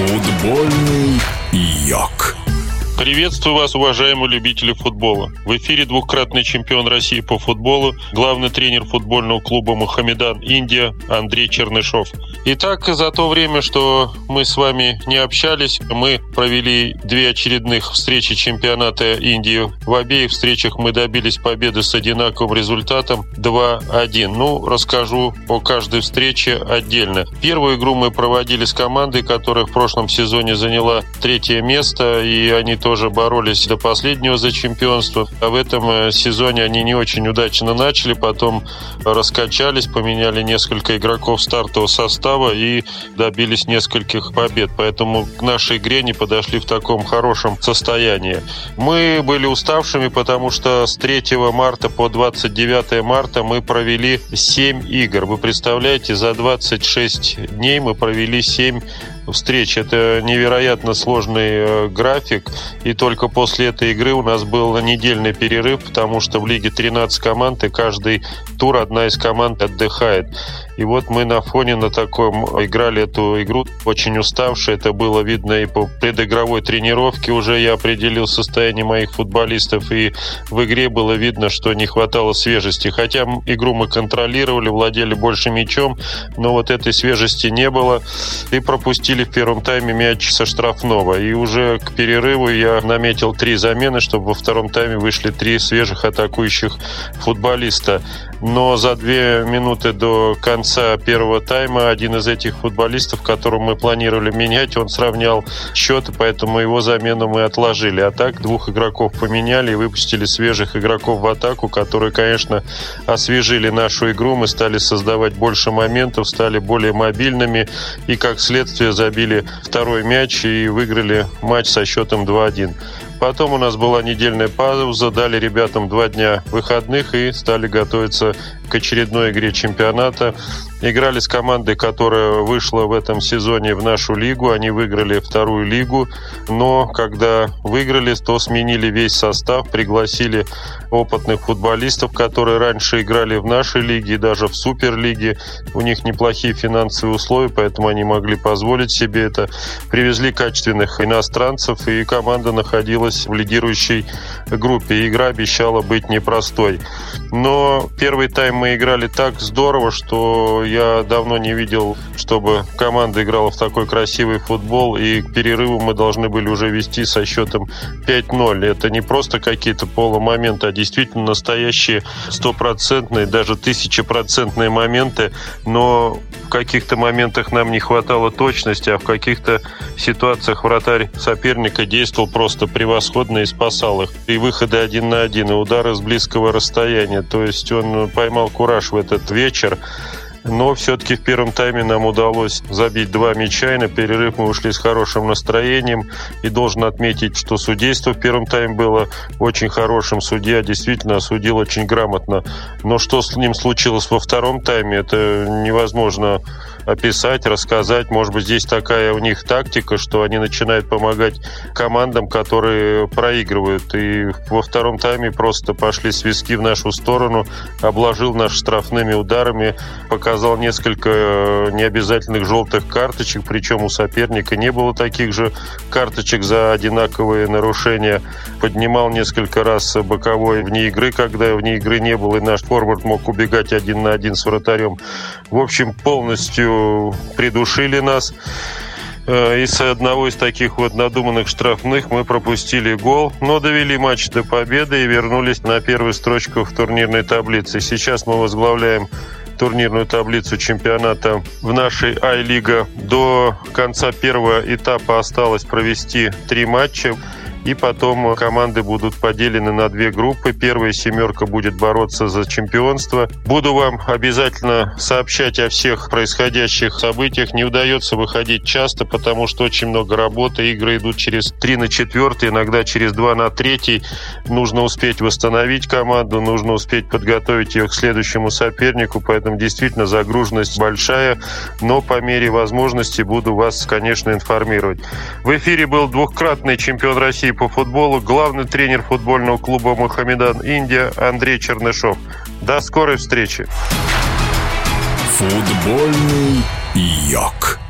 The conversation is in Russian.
Футбольный йог. Приветствую вас, уважаемые любители футбола. В эфире двукратный чемпион России по футболу, главный тренер футбольного клуба «Мухаммедан Индия» Андрей Чернышов. Итак, за то время, что мы с вами не общались, мы провели две очередных встречи чемпионата Индии. В обеих встречах мы добились победы с одинаковым результатом 2-1. Ну, расскажу о каждой встрече отдельно. Первую игру мы проводили с командой, которая в прошлом сезоне заняла третье место, и они тоже тоже боролись до последнего за чемпионство. А в этом э, сезоне они не очень удачно начали, потом раскачались, поменяли несколько игроков стартового состава и добились нескольких побед. Поэтому к нашей игре не подошли в таком хорошем состоянии. Мы были уставшими, потому что с 3 марта по 29 марта мы провели 7 игр. Вы представляете, за 26 дней мы провели 7 встреч. Это невероятно сложный э, график. И только после этой игры у нас был недельный перерыв, потому что в лиге 13 команд, и каждый тур одна из команд отдыхает. И вот мы на фоне на таком играли эту игру очень уставшие. Это было видно и по предыгровой тренировке уже я определил состояние моих футболистов. И в игре было видно, что не хватало свежести. Хотя игру мы контролировали, владели больше мячом, но вот этой свежести не было. И пропустили в первом тайме мяч со штрафного. И уже к перерыву я наметил три замены, чтобы во втором тайме вышли три свежих атакующих футболиста. Но за две минуты до конца первого тайма один из этих футболистов, которого мы планировали менять, он сравнял счеты, поэтому его замену мы отложили. А так двух игроков поменяли и выпустили свежих игроков в атаку, которые, конечно, освежили нашу игру. Мы стали создавать больше моментов, стали более мобильными и, как следствие, забили второй мяч и выиграли матч со счетом 2-1. Потом у нас была недельная пауза, дали ребятам два дня выходных и стали готовиться к очередной игре чемпионата. Играли с командой, которая вышла в этом сезоне в нашу лигу. Они выиграли вторую лигу. Но когда выиграли, то сменили весь состав, пригласили опытных футболистов, которые раньше играли в нашей лиге и даже в Суперлиге. У них неплохие финансовые условия, поэтому они могли позволить себе это. Привезли качественных иностранцев, и команда находилась в лидирующей группе. Игра обещала быть непростой. Но первый тайм мы играли так здорово, что я давно не видел, чтобы команда играла в такой красивый футбол, и к перерыву мы должны были уже вести со счетом 5-0. Это не просто какие-то полумоменты, а действительно настоящие стопроцентные, даже тысячепроцентные моменты, но каких-то моментах нам не хватало точности, а в каких-то ситуациях вратарь соперника действовал просто превосходно и спасал их. И выходы один на один, и удары с близкого расстояния. То есть он поймал кураж в этот вечер. Но все-таки в первом тайме нам удалось забить два мяча, и на перерыв мы ушли с хорошим настроением. И должен отметить, что судейство в первом тайме было очень хорошим. Судья действительно судил очень грамотно. Но что с ним случилось во втором тайме, это невозможно описать, рассказать. Может быть, здесь такая у них тактика, что они начинают помогать командам, которые проигрывают. И во втором тайме просто пошли свиски в нашу сторону, обложил нас штрафными ударами, показал несколько э, необязательных желтых карточек, причем у соперника не было таких же карточек за одинаковые нарушения. Поднимал несколько раз боковой вне игры, когда вне игры не было, и наш форвард мог убегать один на один с вратарем. В общем, полностью придушили нас. Э, из одного из таких вот надуманных штрафных мы пропустили гол, но довели матч до победы и вернулись на первую строчку в турнирной таблице. Сейчас мы возглавляем турнирную таблицу чемпионата в нашей Ай-лига. До конца первого этапа осталось провести три матча. И потом команды будут поделены на две группы. Первая семерка будет бороться за чемпионство. Буду вам обязательно сообщать о всех происходящих событиях. Не удается выходить часто, потому что очень много работы. Игры идут через 3 на 4, иногда через 2 на 3. Нужно успеть восстановить команду, нужно успеть подготовить ее к следующему сопернику. Поэтому действительно загруженность большая. Но по мере возможности буду вас, конечно, информировать. В эфире был двухкратный чемпион России России по футболу, главный тренер футбольного клуба «Мухаммедан Индия» Андрей Чернышов. До скорой встречи. Футбольный йог.